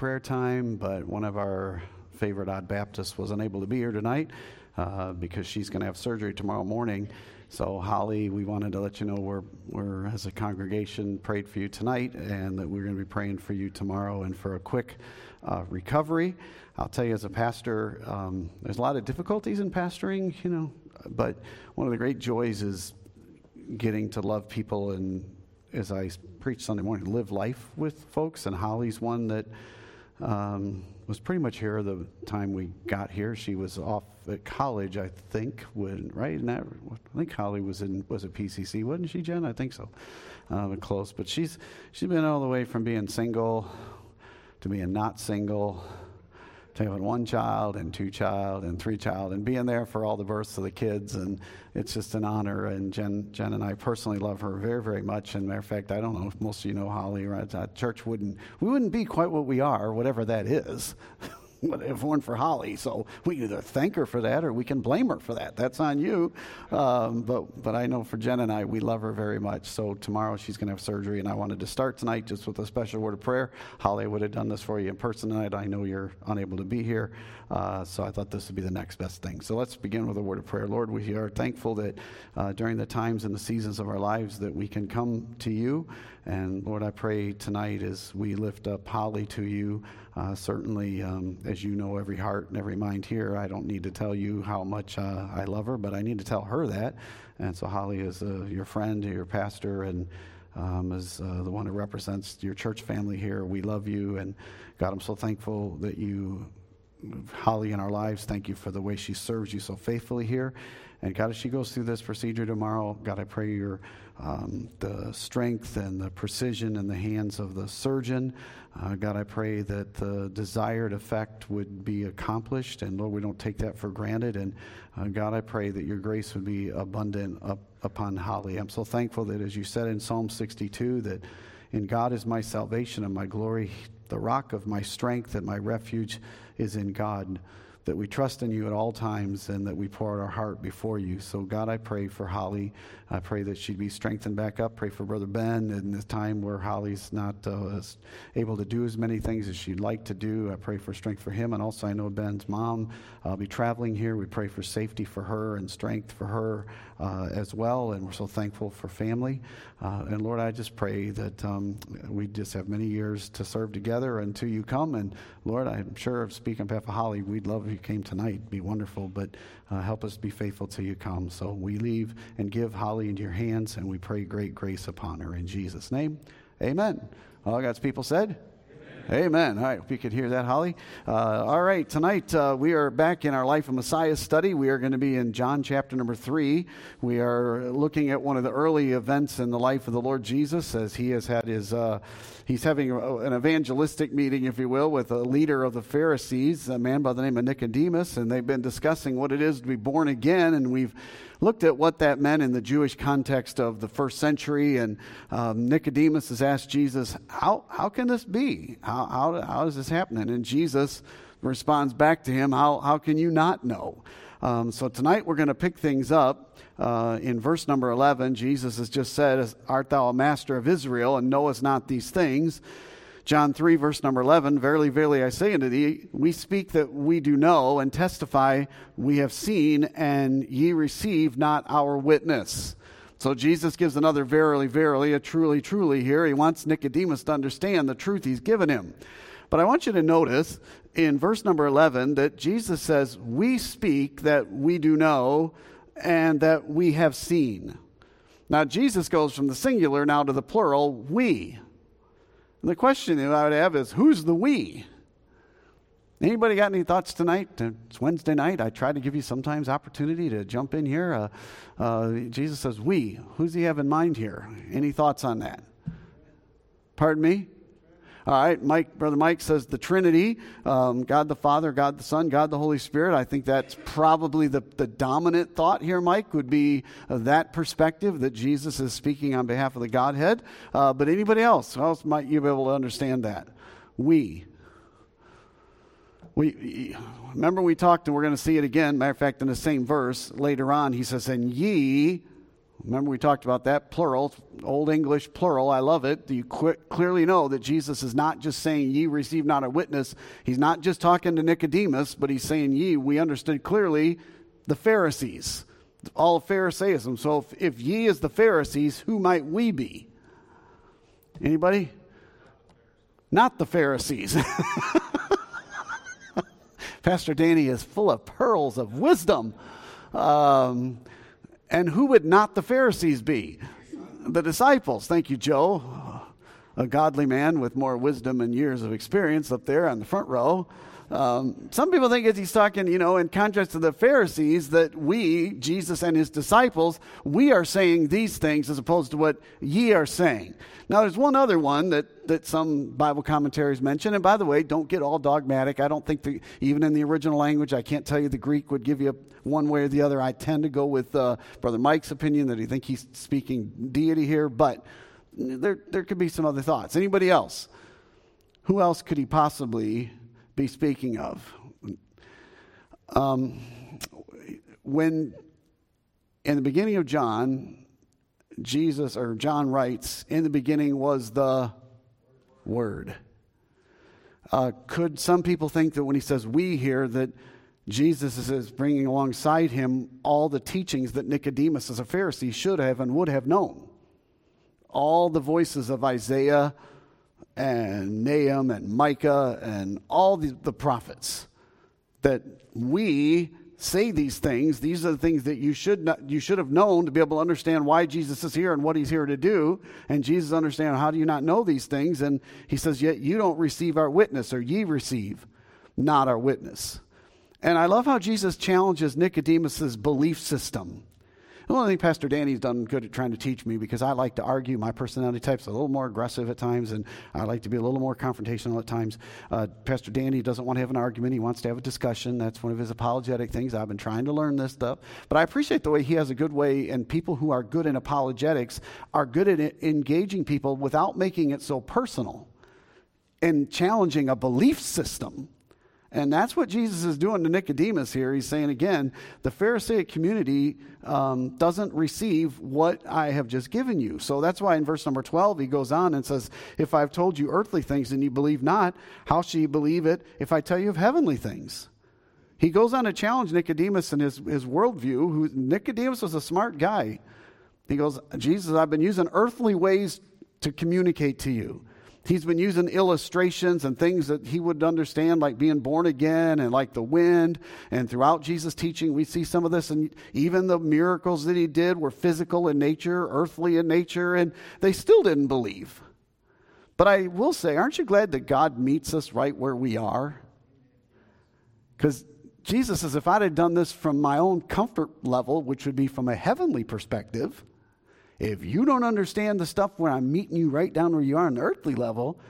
prayer time, but one of our favorite odd Baptists was unable to be here tonight uh, because she's going to have surgery tomorrow morning. So, Holly, we wanted to let you know we're, we're, as a congregation, prayed for you tonight and that we're going to be praying for you tomorrow and for a quick uh, recovery. I'll tell you, as a pastor, um, there's a lot of difficulties in pastoring, you know, but one of the great joys is getting to love people and as I preach Sunday morning, live life with folks. And Holly's one that um, was pretty much here the time we got here. She was off at college, I think, when, right? And that, I think Holly was in was at PCC, wasn't she, Jen? I think so, uh, close. But she's she's been all the way from being single to being not single having one child and two child and three child and being there for all the births of the kids. And it's just an honor. And jen, jen and i personally love her very very much. And matter of fact i don't know if most of you know holly right? Church wouldn't we wouldn't be quite what we are whatever that is if it weren't for Holly. So we either thank her for that or we can blame her for that. That's on you. Um, but, but I know for Jen and I, we love her very much. So tomorrow she's going to have surgery, and I wanted to start tonight just with a special word of prayer. Holly would have done this for you in person tonight. I know you're unable to be here. Uh, so I thought this would be the next best thing. So let's begin with a word of prayer. Lord, we are thankful that uh, during the times and the seasons of our lives that we can come to you. And Lord, I pray tonight as we lift up Holly to you. Uh, certainly, um, as you know, every heart and every mind here, I don't need to tell you how much uh, I love her, but I need to tell her that. And so, Holly is uh, your friend, your pastor, and um, as uh, the one who represents your church family here. We love you. And God, I'm so thankful that you, Holly, in our lives, thank you for the way she serves you so faithfully here. And God, as she goes through this procedure tomorrow, God, I pray your um, the strength and the precision in the hands of the surgeon. Uh, God, I pray that the desired effect would be accomplished, and Lord, we don't take that for granted. And uh, God, I pray that your grace would be abundant up, upon Holly. I'm so thankful that, as you said in Psalm 62, that in God is my salvation and my glory, the rock of my strength, and my refuge is in God that we trust in you at all times and that we pour out our heart before you. So, God, I pray for Holly. I pray that she'd be strengthened back up. Pray for Brother Ben in this time where Holly's not uh, able to do as many things as she'd like to do. I pray for strength for him. And also, I know Ben's mom will be traveling here. We pray for safety for her and strength for her uh, as well. And we're so thankful for family. Uh, and Lord, I just pray that um, we just have many years to serve together until you come. And Lord, I'm sure, speaking of Holly, we'd love if you came tonight. It'd be wonderful. But uh, help us be faithful till you come. So we leave and give Holly into your hands, and we pray great grace upon her. In Jesus' name, amen. All God's people said, Amen. All right, hope you could hear that, Holly. Uh, all right, tonight uh, we are back in our Life of Messiah study. We are going to be in John chapter number three. We are looking at one of the early events in the life of the Lord Jesus as he has had his, uh, he's having an evangelistic meeting, if you will, with a leader of the Pharisees, a man by the name of Nicodemus, and they've been discussing what it is to be born again, and we've looked at what that meant in the Jewish context of the first century. And um, Nicodemus has asked Jesus, How, how can this be? How, how, how is this happening? And Jesus responds back to him, How, how can you not know? Um, so tonight we're going to pick things up uh, in verse number 11. Jesus has just said, Art thou a master of Israel and knowest not these things? John 3, verse number 11 Verily, verily, I say unto thee, we speak that we do know, and testify we have seen, and ye receive not our witness. So Jesus gives another verily, verily, a truly, truly here. He wants Nicodemus to understand the truth he's given him. But I want you to notice in verse number 11 that Jesus says, We speak that we do know and that we have seen. Now, Jesus goes from the singular now to the plural, we. And the question that I would have is who's the we? Anybody got any thoughts tonight? It's Wednesday night. I try to give you sometimes opportunity to jump in here. Uh, uh, Jesus says, "We." Who's he have in mind here? Any thoughts on that? Pardon me. All right, Mike, brother Mike says the Trinity, um, God the Father, God the Son, God the Holy Spirit. I think that's probably the, the dominant thought here, Mike, would be that perspective that Jesus is speaking on behalf of the Godhead. Uh, but anybody else, how else might you be able to understand that? We. We remember we talked, and we're going to see it again. Matter of fact, in the same verse later on, he says, "And ye Remember, we talked about that plural, Old English plural. I love it. You qu- clearly know that Jesus is not just saying, Ye receive not a witness. He's not just talking to Nicodemus, but he's saying, Ye. We understood clearly the Pharisees, all Pharisaism. So if, if ye is the Pharisees, who might we be? Anybody? Not the Pharisees. Pastor Danny is full of pearls of wisdom. Um, and who would not the Pharisees be? The disciples. Thank you, Joe. A godly man with more wisdom and years of experience up there on the front row. Um, some people think as he's talking, you know, in contrast to the Pharisees, that we, Jesus and his disciples, we are saying these things as opposed to what ye are saying. Now, there's one other one that, that some Bible commentaries mention. And by the way, don't get all dogmatic. I don't think, the, even in the original language, I can't tell you the Greek would give you one way or the other. I tend to go with uh, Brother Mike's opinion that he think he's speaking deity here, but there, there could be some other thoughts. Anybody else? Who else could he possibly be speaking of. Um, when in the beginning of John, Jesus or John writes, in the beginning was the Word. Uh, could some people think that when he says we here, that Jesus is bringing alongside him all the teachings that Nicodemus, as a Pharisee, should have and would have known? All the voices of Isaiah, and Nahum and Micah and all the, the prophets that we say these things. These are the things that you should not, you should have known to be able to understand why Jesus is here and what he's here to do. And Jesus understand how do you not know these things? And he says, yet you don't receive our witness, or ye receive not our witness. And I love how Jesus challenges Nicodemus's belief system. One thing Pastor Danny's done good at trying to teach me because I like to argue. My personality type's a little more aggressive at times, and I like to be a little more confrontational at times. Uh, Pastor Danny doesn't want to have an argument; he wants to have a discussion. That's one of his apologetic things. I've been trying to learn this stuff, but I appreciate the way he has a good way. And people who are good in apologetics are good at engaging people without making it so personal and challenging a belief system and that's what Jesus is doing to Nicodemus here. He's saying again, the Pharisaic community um, doesn't receive what I have just given you. So that's why in verse number 12, he goes on and says, If I've told you earthly things and you believe not, how shall you believe it if I tell you of heavenly things? He goes on to challenge Nicodemus and his, his worldview. Who, Nicodemus was a smart guy. He goes, Jesus, I've been using earthly ways to communicate to you. He's been using illustrations and things that he would understand, like being born again and like the wind. And throughout Jesus' teaching, we see some of this. And even the miracles that he did were physical in nature, earthly in nature, and they still didn't believe. But I will say, aren't you glad that God meets us right where we are? Because Jesus says, if I'd have done this from my own comfort level, which would be from a heavenly perspective, if you don't understand the stuff when I'm meeting you right down where you are on the earthly level,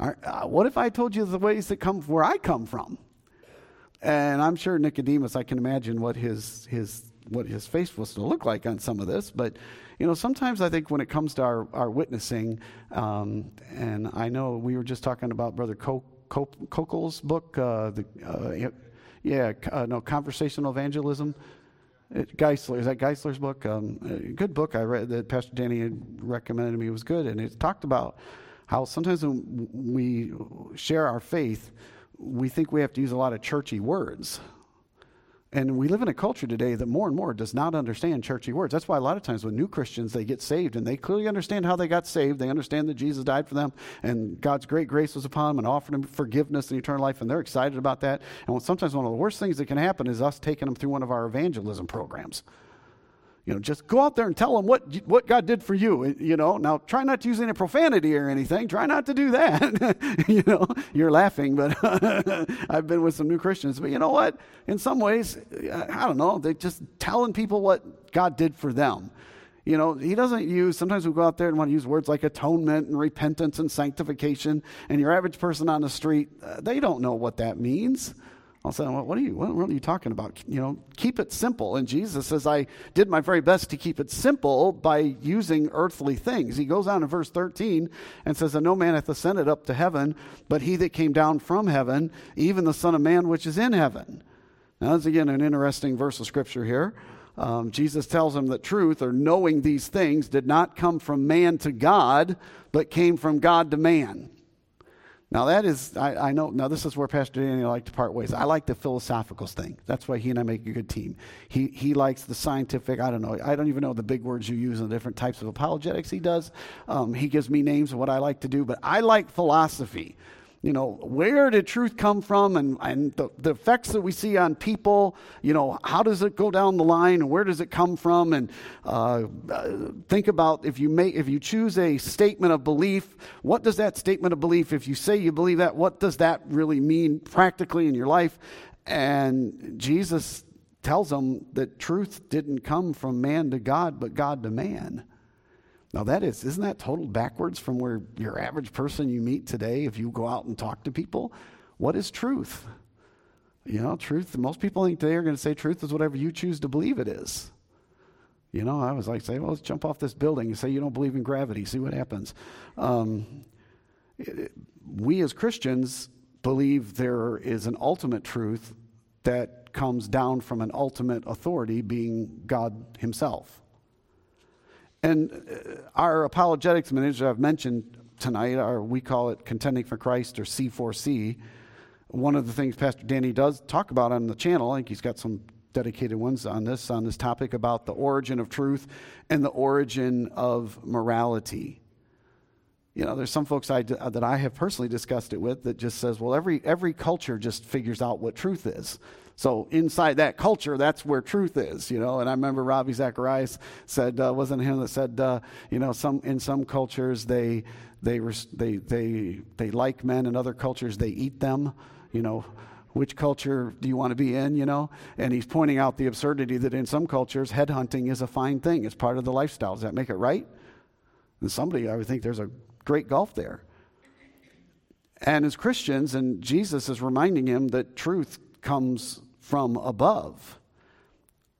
uh, what if I told you the ways that come where I come from? And I'm sure Nicodemus, I can imagine what his his what his face was to look like on some of this. But you know, sometimes I think when it comes to our our witnessing, um, and I know we were just talking about Brother Kokel's book, uh, the uh, yeah, uh, no conversational evangelism. Geisler, is that Geisler's book? Um, good book I read that Pastor Danny had recommended to me. It was good, and it talked about how sometimes when we share our faith, we think we have to use a lot of churchy words. And we live in a culture today that more and more does not understand churchy words. That's why a lot of times when new Christians they get saved and they clearly understand how they got saved, they understand that Jesus died for them and God's great grace was upon them and offered them forgiveness and eternal life, and they're excited about that. And sometimes one of the worst things that can happen is us taking them through one of our evangelism programs. You know, just go out there and tell them what, what God did for you. You know, now try not to use any profanity or anything. Try not to do that. you know, you're laughing, but I've been with some new Christians. But you know what? In some ways, I don't know, they're just telling people what God did for them. You know, he doesn't use, sometimes we go out there and want to use words like atonement and repentance and sanctification, and your average person on the street, uh, they don't know what that means. I'll say, well, what are you, what, are you talking about? You know, keep it simple. And Jesus says, I did my very best to keep it simple by using earthly things. He goes on in verse 13 and says, and no man hath ascended up to heaven, but he that came down from heaven, even the Son of Man which is in heaven. Now, that's again an interesting verse of scripture here. um, Jesus tells him that truth or knowing these things did not come from man to God, but came from God to man. Now that is, I, I, know. Now this is where Pastor and I like to part ways. I like the philosophical thing. That's why he and I make a good team. He he likes the scientific. I don't know. I don't even know the big words you use in the different types of apologetics he does. Um, he gives me names of what I like to do, but I like philosophy you know, where did truth come from and, and the, the effects that we see on people, you know, how does it go down the line and where does it come from? And uh, think about if you, make, if you choose a statement of belief, what does that statement of belief, if you say you believe that, what does that really mean practically in your life? And Jesus tells them that truth didn't come from man to God, but God to man. Now, that is, isn't that total backwards from where your average person you meet today, if you go out and talk to people? What is truth? You know, truth, most people think today are going to say truth is whatever you choose to believe it is. You know, I was like, say, well, let's jump off this building and say you don't believe in gravity, see what happens. Um, it, we as Christians believe there is an ultimate truth that comes down from an ultimate authority being God Himself. And uh, our apologetics ministry I've mentioned tonight, our, we call it Contending for Christ or C4C. One of the things Pastor Danny does talk about on the channel, I think he's got some dedicated ones on this, on this topic about the origin of truth and the origin of morality. You know, there's some folks I, that I have personally discussed it with that just says, well, every, every culture just figures out what truth is. So inside that culture, that's where truth is, you know. And I remember Ravi Zacharias said, uh, wasn't him that said, uh, you know, some in some cultures they they they they they like men, in other cultures they eat them, you know. Which culture do you want to be in, you know? And he's pointing out the absurdity that in some cultures, headhunting is a fine thing. It's part of the lifestyle. Does that make it right? And somebody, I would think there's a great gulf there. And as Christians, and Jesus is reminding him that truth comes from above.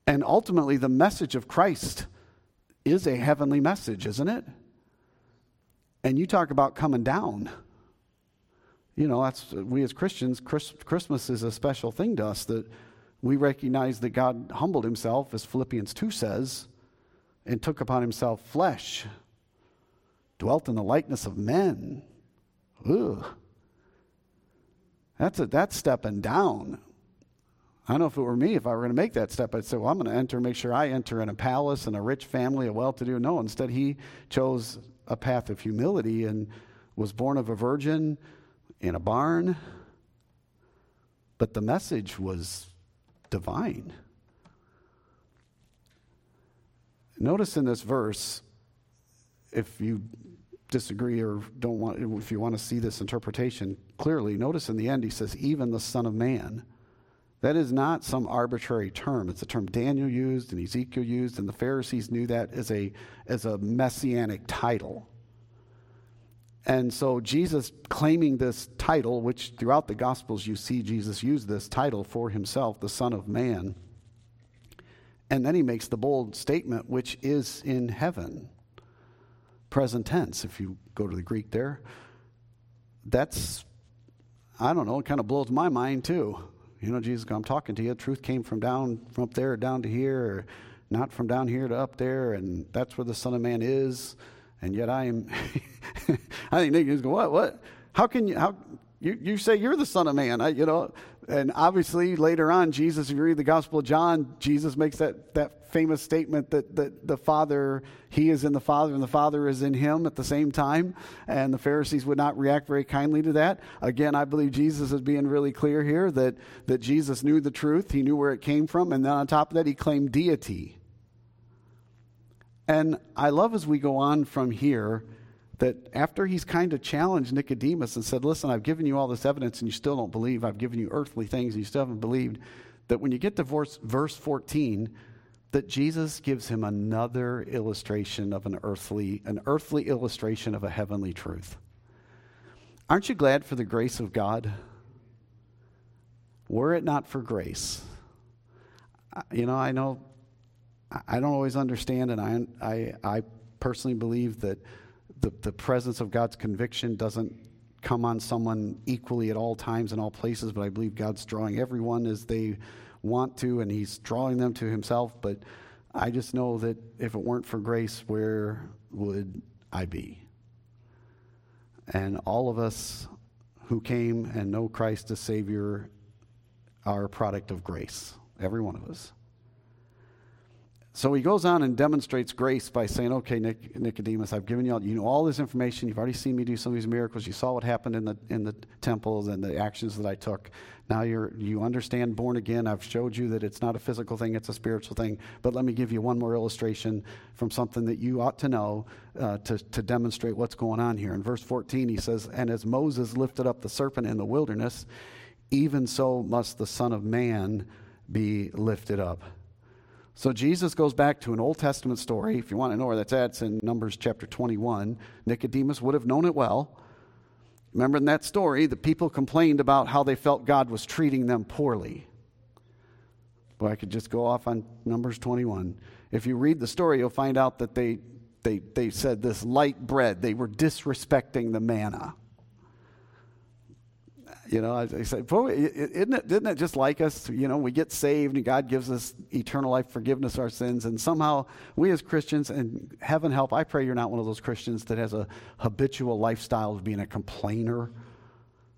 And ultimately, the message of Christ is a heavenly message, isn't it? And you talk about coming down. You know, that's we as Christians, Christmas is a special thing to us that we recognize that God humbled himself, as Philippians 2 says, and took upon himself flesh, dwelt in the likeness of men. Ugh. That's, a, that's stepping down. I don't know if it were me, if I were going to make that step, I'd say, well, I'm going to enter, make sure I enter in a palace and a rich family, a well to do. No, instead, he chose a path of humility and was born of a virgin in a barn. But the message was divine. Notice in this verse, if you disagree or don't want, if you want to see this interpretation clearly, notice in the end he says, even the Son of Man. That is not some arbitrary term. It's a term Daniel used and Ezekiel used, and the Pharisees knew that as a, as a messianic title. And so Jesus claiming this title, which throughout the Gospels you see Jesus use this title for himself, the Son of Man. And then he makes the bold statement, which is in heaven. Present tense, if you go to the Greek there. That's, I don't know, it kind of blows my mind too. You know, Jesus, I'm talking to you. Truth came from down from up there down to here, or not from down here to up there, and that's where the Son of Man is. And yet I am. I think Nick go, what? What? How can you? How you, you say you're the Son of Man? You know, and obviously later on, Jesus, if you read the Gospel of John, Jesus makes that that famous statement that, that the Father, He is in the Father and the Father is in Him at the same time. And the Pharisees would not react very kindly to that. Again, I believe Jesus is being really clear here that, that Jesus knew the truth, He knew where it came from, and then on top of that, He claimed deity. And I love as we go on from here that after he's kind of challenged Nicodemus and said, Listen, I've given you all this evidence and you still don't believe. I've given you earthly things and you still haven't believed. That when you get to verse, verse 14, that Jesus gives him another illustration of an earthly, an earthly illustration of a heavenly truth. Aren't you glad for the grace of God? Were it not for grace, you know, I know I don't always understand, and I, I, I personally believe that the, the presence of God's conviction doesn't come on someone equally at all times and all places, but I believe God's drawing everyone as they want to, and He's drawing them to Himself. But I just know that if it weren't for grace, where would I be? And all of us who came and know Christ as Savior are a product of grace, every one of us. So he goes on and demonstrates grace by saying, Okay, Nic- Nicodemus, I've given you all, you know all this information. You've already seen me do some of these miracles. You saw what happened in the, in the temples and the actions that I took. Now you're, you understand born again. I've showed you that it's not a physical thing, it's a spiritual thing. But let me give you one more illustration from something that you ought to know uh, to, to demonstrate what's going on here. In verse 14, he says, And as Moses lifted up the serpent in the wilderness, even so must the Son of Man be lifted up so Jesus goes back to an Old Testament story. If you want to know where that's at, it's in Numbers chapter 21. Nicodemus would have known it well. Remember in that story, the people complained about how they felt God was treating them poorly. Well, I could just go off on Numbers 21. If you read the story, you'll find out that they, they, they said this light bread, they were disrespecting the manna. You know, I, I said, boy, isn't it, isn't it just like us? You know, we get saved and God gives us eternal life, forgiveness of our sins, and somehow we as Christians, and heaven help, I pray you're not one of those Christians that has a habitual lifestyle of being a complainer,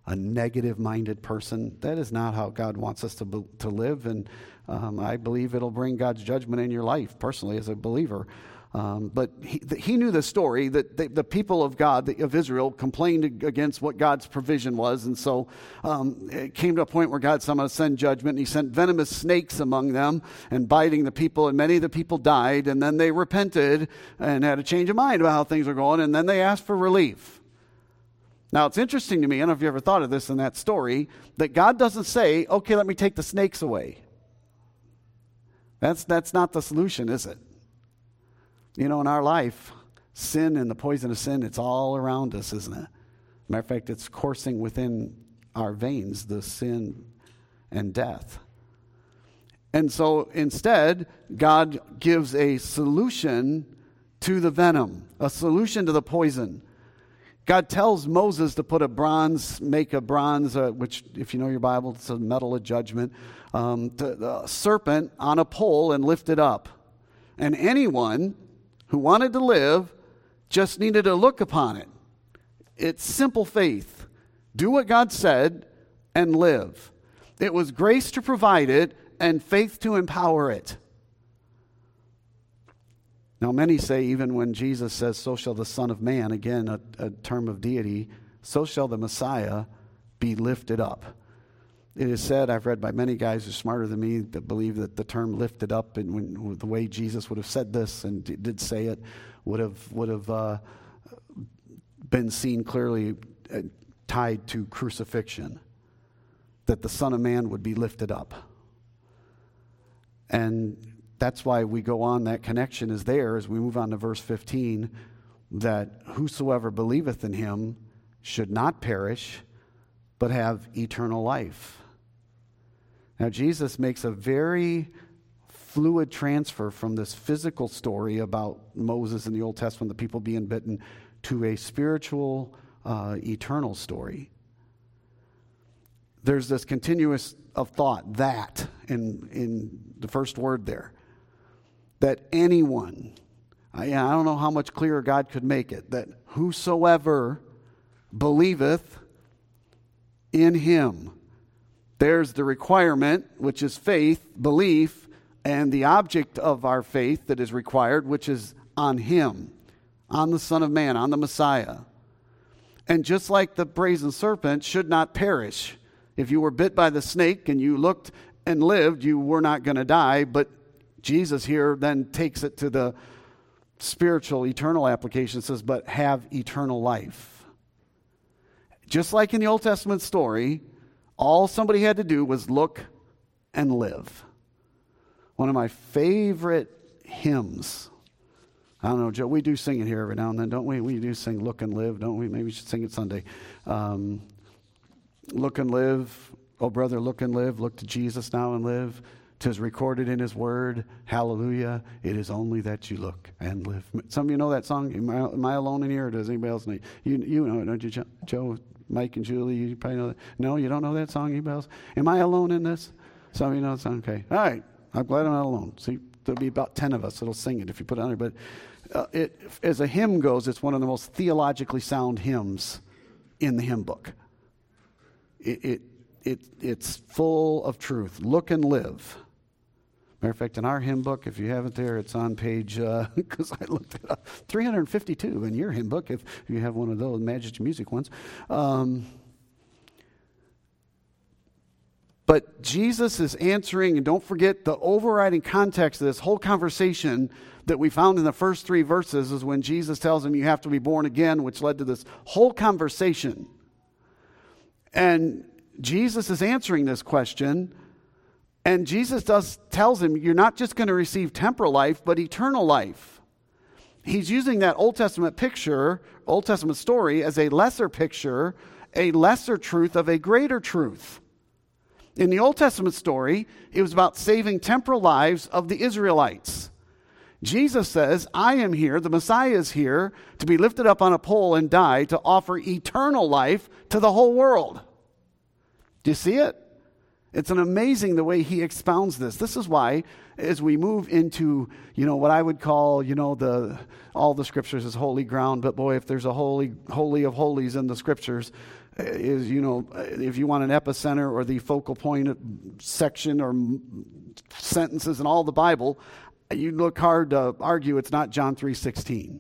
a negative minded person. That is not how God wants us to, to live, and um, I believe it'll bring God's judgment in your life, personally, as a believer. Um, but he, he, knew the story that the, the, people of God, of Israel, complained against what God's provision was. And so um, it came to a point where God somehow sent judgment, and he sent venomous snakes among them and biting the people, and many of the people died. And then they repented and had a change of mind about how things were going, and then they asked for relief. Now, it's interesting to me, I don't know if you ever thought of this in that story, that God doesn't say, okay, let me take the snakes away. That's, that's not the solution, is it? You know, in our life, sin and the poison of sin, it's all around us, isn't it? Matter of fact, it's coursing within our veins, the sin and death. And so instead, God gives a solution to the venom, a solution to the poison. God tells Moses to put a bronze, make a bronze, uh, which, if you know your Bible, it's a metal of judgment, um, to, serpent on a pole and lift it up. And anyone who wanted to live just needed to look upon it. It's simple faith. Do what God said and live. It was grace to provide it and faith to empower it. Now, many say, even when Jesus says, So shall the Son of Man, again, a, a term of deity, so shall the Messiah be lifted up. It is said, I've read by many guys who are smarter than me that believe that the term lifted up and when, the way Jesus would have said this and did say it would have, would have uh, been seen clearly uh, tied to crucifixion, that the Son of Man would be lifted up. And that's why we go on, that connection is there as we move on to verse 15 that whosoever believeth in him should not perish, but have eternal life. Now, Jesus makes a very fluid transfer from this physical story about Moses in the Old Testament, the people being bitten, to a spiritual, uh, eternal story. There's this continuous of thought, that, in, in the first word there. That anyone, I, I don't know how much clearer God could make it, that whosoever believeth in him there's the requirement, which is faith, belief, and the object of our faith that is required, which is on Him, on the Son of Man, on the Messiah. And just like the brazen serpent should not perish. If you were bit by the snake and you looked and lived, you were not going to die. But Jesus here then takes it to the spiritual, eternal application, says, but have eternal life. Just like in the Old Testament story, all somebody had to do was look and live. One of my favorite hymns. I don't know, Joe. We do sing it here every now and then, don't we? We do sing "Look and Live," don't we? Maybe we should sing it Sunday. Um, look and live, oh brother, look and live. Look to Jesus now and live. Tis recorded in His Word. Hallelujah! It is only that you look and live. Some of you know that song. Am I, am I alone in here, or does anybody else know? You you know it, don't you, Joe? Mike and Julie, you probably know that. No, you don't know that song, you bells? Am I alone in this? Some of you know song? Okay. All right. I'm glad I'm not alone. See, there'll be about 10 of us that'll sing it if you put it on there. But uh, it, as a hymn goes, it's one of the most theologically sound hymns in the hymn book. It, it, it, it's full of truth. Look and live. Matter of fact, in our hymn book, if you have it there, it's on page, because uh, I looked it up, 352 in your hymn book, if you have one of those Majesty Music ones. Um, but Jesus is answering, and don't forget the overriding context of this whole conversation that we found in the first three verses is when Jesus tells him, You have to be born again, which led to this whole conversation. And Jesus is answering this question and Jesus does, tells him, You're not just going to receive temporal life, but eternal life. He's using that Old Testament picture, Old Testament story, as a lesser picture, a lesser truth of a greater truth. In the Old Testament story, it was about saving temporal lives of the Israelites. Jesus says, I am here, the Messiah is here, to be lifted up on a pole and die to offer eternal life to the whole world. Do you see it? It's an amazing the way he expounds this. This is why, as we move into, you know, what I would call, you know, the all the scriptures is holy ground. But boy, if there's a holy, holy of holies in the scriptures, eh, is you know, if you want an epicenter or the focal point section or sentences in all the Bible, you look hard to argue it's not John three sixteen.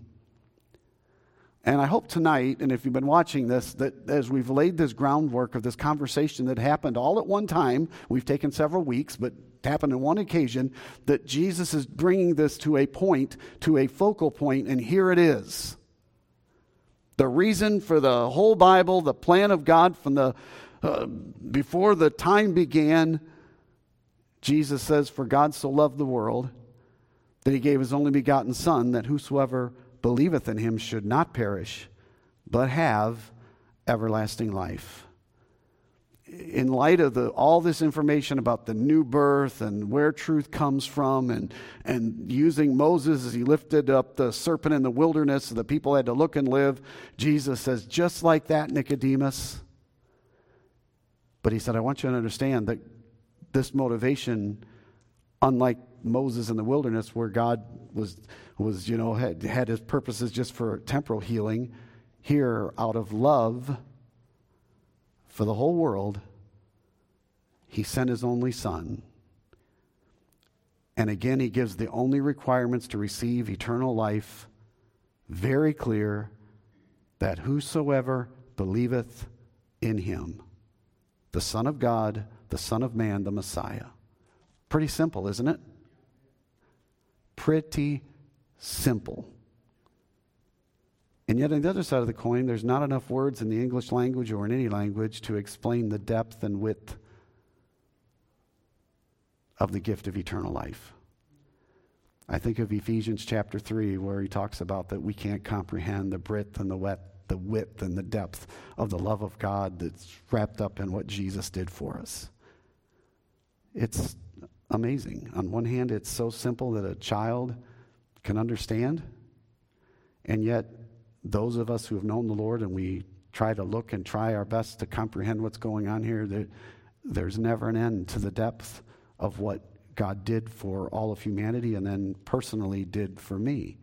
And I hope tonight, and if you've been watching this, that as we've laid this groundwork of this conversation that happened all at one time, we've taken several weeks, but happened on one occasion, that Jesus is bringing this to a point, to a focal point, and here it is. The reason for the whole Bible, the plan of God from the uh, before the time began, Jesus says, "For God so loved the world that He gave His only begotten Son, that whosoever believeth in him should not perish, but have everlasting life. In light of the, all this information about the new birth and where truth comes from, and, and using Moses as he lifted up the serpent in the wilderness so the people had to look and live, Jesus says, just like that, Nicodemus. But he said, I want you to understand that this motivation, unlike Moses in the wilderness, where God was was, you know, had, had his purposes just for temporal healing. Here, out of love for the whole world, he sent his only son. And again, he gives the only requirements to receive eternal life very clear that whosoever believeth in him, the Son of God, the Son of Man, the Messiah. Pretty simple, isn't it? Pretty simple. And yet, on the other side of the coin, there's not enough words in the English language or in any language to explain the depth and width of the gift of eternal life. I think of Ephesians chapter 3, where he talks about that we can't comprehend the breadth and the width, the width and the depth of the love of God that's wrapped up in what Jesus did for us. It's amazing. On one hand, it's so simple that a child can understand. And yet, those of us who have known the Lord and we try to look and try our best to comprehend what's going on here, there, there's never an end to the depth of what God did for all of humanity and then personally did for me.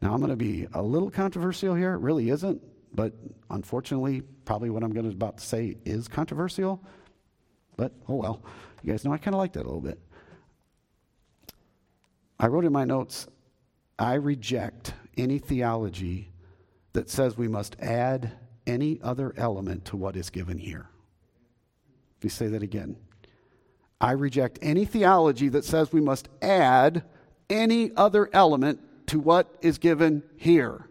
Now, I'm going to be a little controversial here. It really isn't, but unfortunately, probably what I'm going to about to say is controversial. But oh well. You guys know I kind of like that a little bit. I wrote in my notes, I reject any theology that says we must add any other element to what is given here. Let me say that again. I reject any theology that says we must add any other element to what is given here.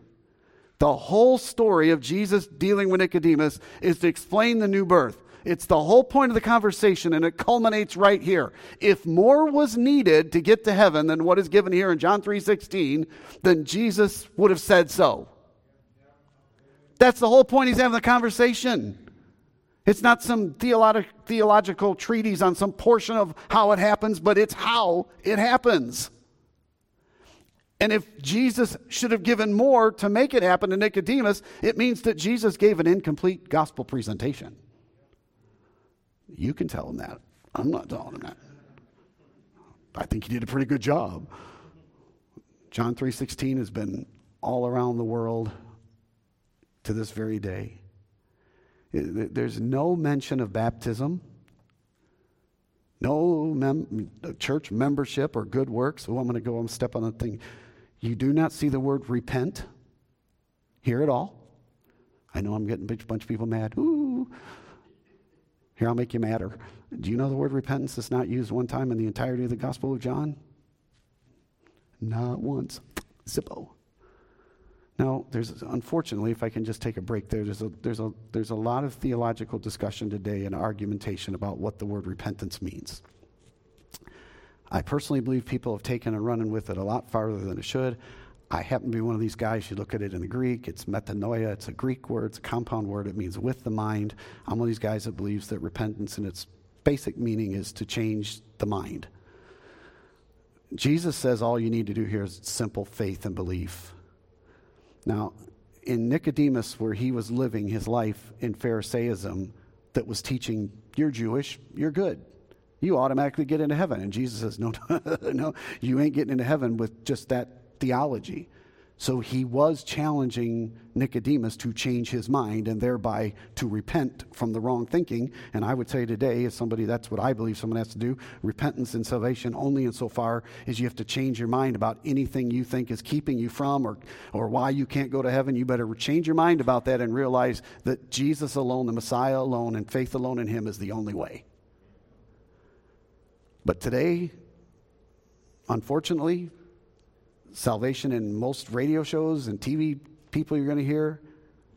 The whole story of Jesus dealing with Nicodemus is to explain the new birth. It's the whole point of the conversation, and it culminates right here. If more was needed to get to heaven than what is given here in John 3:16, then Jesus would have said so. That's the whole point he's having the conversation. It's not some theologic, theological treatise on some portion of how it happens, but it's how it happens. And if Jesus should have given more to make it happen to Nicodemus, it means that Jesus gave an incomplete gospel presentation. You can tell him that. I'm not telling him that. I think he did a pretty good job. John 3:16 has been all around the world to this very day. There's no mention of baptism, no mem- uh, church membership or good works. Oh, I'm going to go and step on a thing. You do not see the word repent here at all. I know I'm getting a bunch of people mad. Ooh. Here, I'll make you madder. Do you know the word repentance is not used one time in the entirety of the Gospel of John? Not once. Zippo. Now, there's unfortunately, if I can just take a break there, there's a, there's, a, there's a lot of theological discussion today and argumentation about what the word repentance means. I personally believe people have taken and running with it a lot farther than it should. I happen to be one of these guys. You look at it in the Greek, it's metanoia. It's a Greek word, it's a compound word. It means with the mind. I'm one of these guys that believes that repentance in its basic meaning is to change the mind. Jesus says all you need to do here is simple faith and belief. Now, in Nicodemus, where he was living his life in Pharisaism, that was teaching, you're Jewish, you're good. You automatically get into heaven. And Jesus says, no, no, you ain't getting into heaven with just that theology. So he was challenging Nicodemus to change his mind and thereby to repent from the wrong thinking. And I would say today, as somebody, that's what I believe someone has to do repentance and salvation only insofar as you have to change your mind about anything you think is keeping you from or, or why you can't go to heaven. You better change your mind about that and realize that Jesus alone, the Messiah alone, and faith alone in him is the only way. But today, unfortunately, salvation in most radio shows and TV people you're going to hear,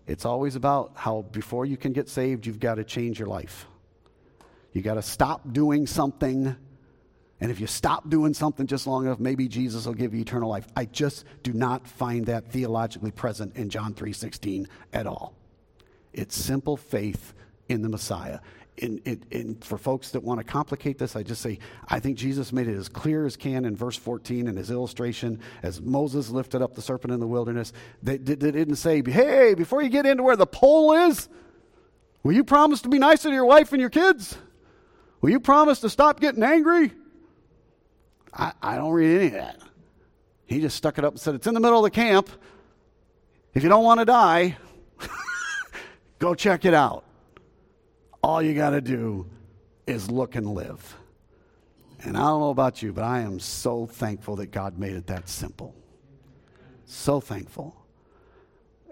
it's always about how before you can get saved, you've got to change your life. You got to stop doing something. And if you stop doing something just long enough, maybe Jesus will give you eternal life. I just do not find that theologically present in John 3:16 at all. It's simple faith in the Messiah and, for folks that want to complicate this, I just say, I think Jesus made it as clear as can in verse 14 in his illustration as Moses lifted up the serpent in the wilderness. They, they, they didn't say, hey, before you get into where the pole is, will you promise to be nicer to your wife and your kids? Will you promise to stop getting angry? I, I don't read any of that. He just stuck it up and said, It's in the middle of the camp. If you don't want to die, go check it out. All you got to do is look and live. And I don't know about you, but I am so thankful that God made it that simple. So thankful.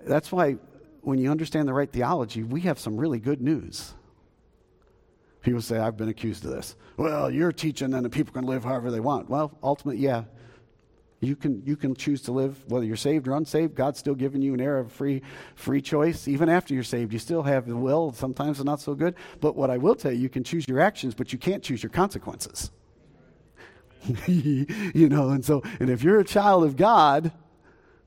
That's why when you understand the right theology, we have some really good news. People say, I've been accused of this. Well, you're teaching and the people can live however they want. Well, ultimately, yeah, you can, you can choose to live, whether you're saved or unsaved. God's still giving you an era of free, free choice. Even after you're saved, you still have the will. Sometimes it's not so good. But what I will tell you, you can choose your actions, but you can't choose your consequences. you know, and so, and if you're a child of God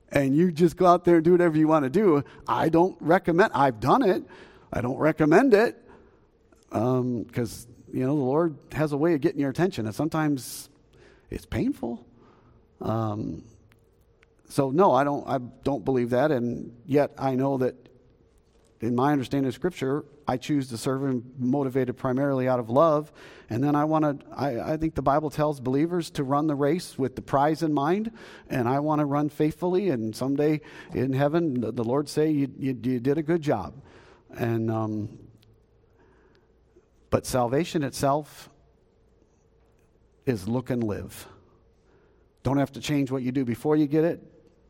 and you just go out there and do whatever you want to do, I don't recommend, I've done it. I don't recommend it because, um, you know, the Lord has a way of getting your attention. And sometimes it's painful. Um, so no, I don't. I don't believe that, and yet I know that in my understanding of Scripture, I choose to serve Him motivated primarily out of love, and then I want to. I, I, think the Bible tells believers to run the race with the prize in mind, and I want to run faithfully. And someday in heaven, the, the Lord say you, you, you, did a good job, and um, but salvation itself is look and live. Don't have to change what you do before you get it.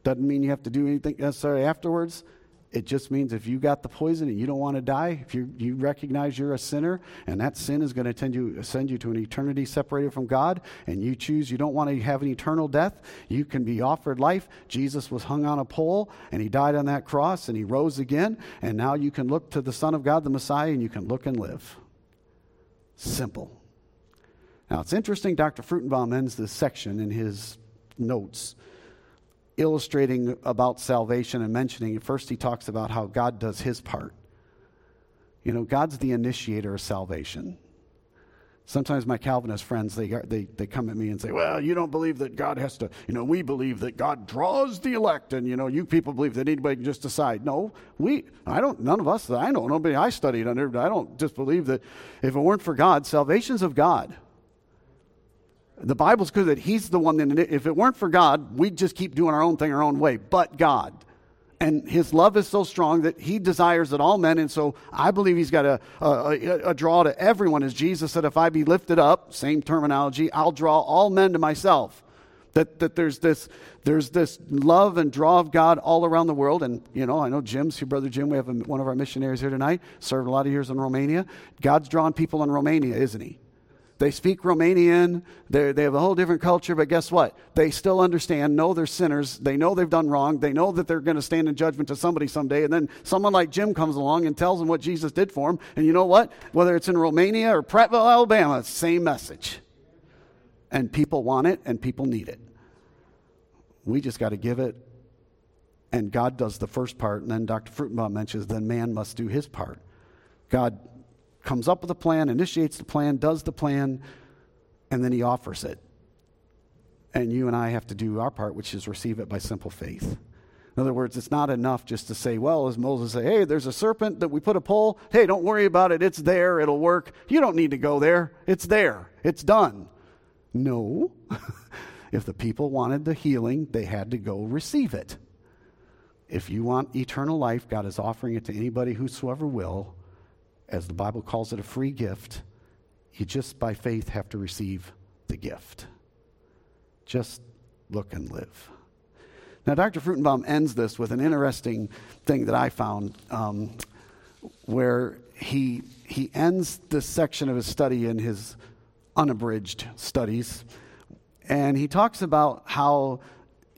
Doesn't mean you have to do anything necessarily afterwards. It just means if you got the poison and you don't want to die, if you, you recognize you're a sinner and that sin is going to tend you, send you to an eternity separated from God, and you choose you don't want to have an eternal death, you can be offered life. Jesus was hung on a pole and he died on that cross and he rose again, and now you can look to the Son of God, the Messiah, and you can look and live. Simple. Now it's interesting, Dr. Fruchtenbaum ends this section in his notes illustrating about salvation and mentioning first he talks about how God does his part. You know, God's the initiator of salvation. Sometimes my Calvinist friends, they, they, they come at me and say, well, you don't believe that God has to, you know, we believe that God draws the elect and, you know, you people believe that anybody can just decide. No, we, I don't, none of us I know, nobody I studied under, I don't just believe that if it weren't for God, salvation's of God. The Bible's clear that He's the one that, if it weren't for God, we'd just keep doing our own thing our own way, but God. And His love is so strong that He desires that all men, and so I believe He's got a, a, a draw to everyone. As Jesus said, if I be lifted up, same terminology, I'll draw all men to myself. That, that there's this there's this love and draw of God all around the world. And, you know, I know Jim's your brother Jim. We have a, one of our missionaries here tonight, served a lot of years in Romania. God's drawing people in Romania, isn't he? They speak Romanian. They have a whole different culture, but guess what? They still understand, know they're sinners. They know they've done wrong. They know that they're going to stand in judgment to somebody someday. And then someone like Jim comes along and tells them what Jesus did for them. And you know what? Whether it's in Romania or Prattville, Alabama, same message. And people want it and people need it. We just got to give it. And God does the first part. And then Dr. Fruchtenbaum mentions, then man must do his part. God comes up with a plan, initiates the plan, does the plan, and then he offers it. And you and I have to do our part, which is receive it by simple faith. In other words, it's not enough just to say, well, as Moses say, hey, there's a serpent that we put a pole. Hey, don't worry about it. It's there. It'll work. You don't need to go there. It's there. It's done. No. if the people wanted the healing, they had to go receive it. If you want eternal life, God is offering it to anybody whosoever will as the Bible calls it, a free gift. You just by faith have to receive the gift. Just look and live. Now, Dr. Fruchtenbaum ends this with an interesting thing that I found um, where he, he ends this section of his study in his unabridged studies. And he talks about how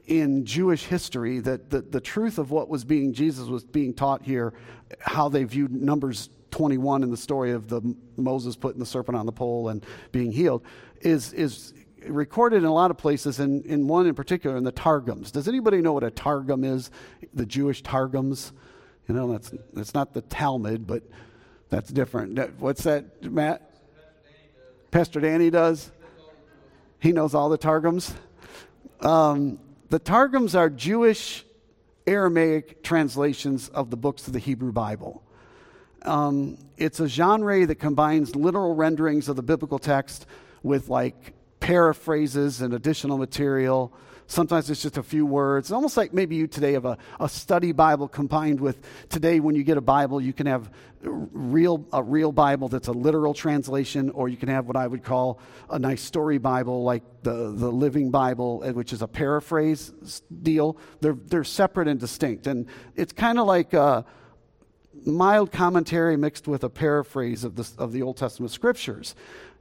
in Jewish history that the, the truth of what was being Jesus was being taught here, how they viewed Numbers 21 in the story of the Moses putting the serpent on the pole and being healed is, is recorded in a lot of places, and in one in particular, in the Targums. Does anybody know what a Targum is? The Jewish Targums? You know, that's, that's not the Talmud, but that's different. What's that, Matt? Pastor Danny does? He knows all the Targums. Um, the Targums are Jewish Aramaic translations of the books of the Hebrew Bible. Um, it's a genre that combines literal renderings of the biblical text with like paraphrases and additional material. Sometimes it's just a few words. It's almost like maybe you today have a, a study Bible combined with today when you get a Bible, you can have real, a real Bible that's a literal translation, or you can have what I would call a nice story Bible like the, the Living Bible, eh, which is a paraphrase deal. They're, they're separate and distinct. And it's kind of like. Uh, mild commentary mixed with a paraphrase of the, of the Old Testament scriptures.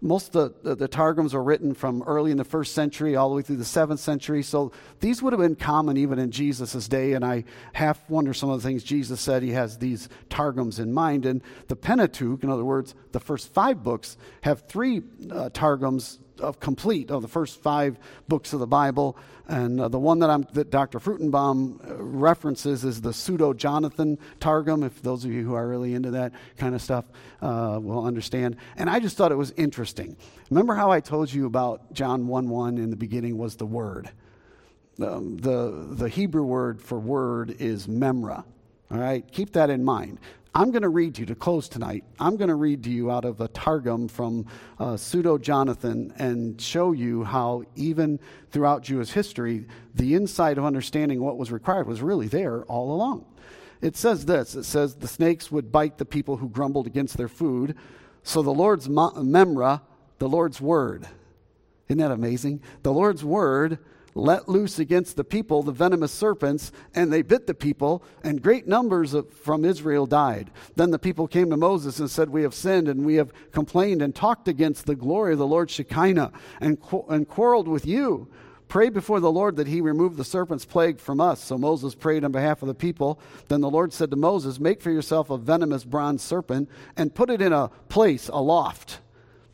Most of the, the, the, Targums were written from early in the first century all the way through the seventh century, so these would have been common even in Jesus' day. And I half wonder some of the things Jesus said. He has these Targums in mind. And the Pentateuch, in other words, the first five books, have three uh, Targums of complete of the first five books of the Bible. And uh, the one that, I'm, that Dr. Fruchtenbaum uh, references is the Pseudo Jonathan Targum, if those of you who are really into that kind of stuff uh, will understand. And I just thought it was interesting. Remember how I told you about John 1 1 in the beginning was the Word? Um, the, the Hebrew word for word is memra. All right, keep that in mind. I'm going to read you to close tonight. I'm going to read to you out of a Targum from uh, Pseudo Jonathan and show you how, even throughout Jewish history, the insight of understanding what was required was really there all along. It says this it says, The snakes would bite the people who grumbled against their food. So the Lord's memra, the Lord's word, isn't that amazing? The Lord's word let loose against the people the venomous serpents, and they bit the people, and great numbers of, from Israel died. Then the people came to Moses and said, We have sinned, and we have complained and talked against the glory of the Lord Shekinah, and, and quarreled with you. Pray before the Lord that he remove the serpent's plague from us. So Moses prayed on behalf of the people. Then the Lord said to Moses, Make for yourself a venomous bronze serpent, and put it in a place aloft.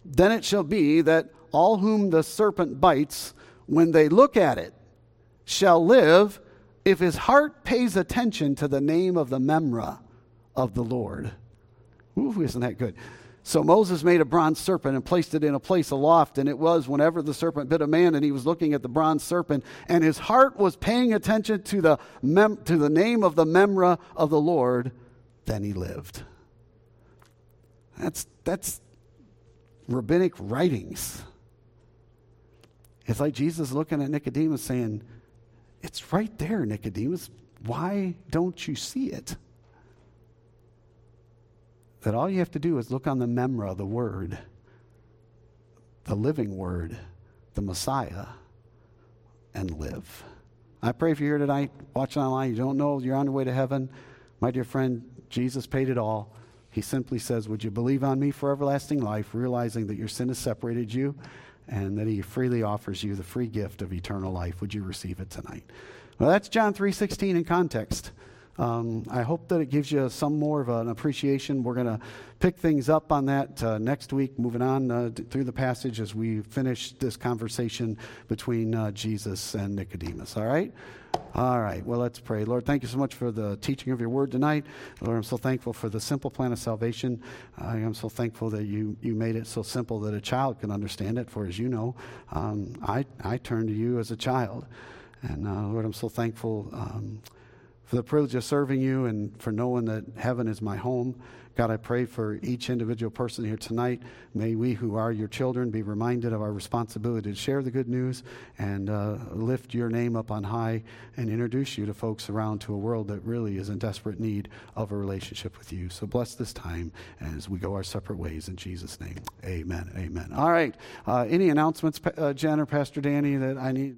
Then it shall be that all whom the serpent bites, when they look at it, shall live if his heart pays attention to the name of the Memra of the Lord. Ooh, isn't that good? So Moses made a bronze serpent and placed it in a place aloft. And it was whenever the serpent bit a man and he was looking at the bronze serpent and his heart was paying attention to the, mem- to the name of the Memra of the Lord, then he lived. That's, that's rabbinic writings. It's like Jesus looking at Nicodemus saying, It's right there, Nicodemus. Why don't you see it? That all you have to do is look on the memra, the Word, the living Word, the Messiah, and live. I pray if you're here tonight, watching online, you don't know you're on your way to heaven. My dear friend, Jesus paid it all. He simply says, Would you believe on me for everlasting life, realizing that your sin has separated you and that he freely offers you the free gift of eternal life? Would you receive it tonight? Well, that's John 3.16 in context. Um, I hope that it gives you some more of an appreciation. We're going to pick things up on that uh, next week, moving on uh, through the passage as we finish this conversation between uh, Jesus and Nicodemus. All right? All right. Well, let's pray. Lord, thank you so much for the teaching of your word tonight. Lord, I'm so thankful for the simple plan of salvation. I am so thankful that you, you made it so simple that a child can understand it. For as you know, um, I, I turn to you as a child. And uh, Lord, I'm so thankful. Um, for the privilege of serving you and for knowing that heaven is my home. God, I pray for each individual person here tonight. May we who are your children be reminded of our responsibility to share the good news and uh, lift your name up on high and introduce you to folks around to a world that really is in desperate need of a relationship with you. So bless this time as we go our separate ways in Jesus' name. Amen. Amen. All right. Uh, any announcements, uh, Jen or Pastor Danny, that I need?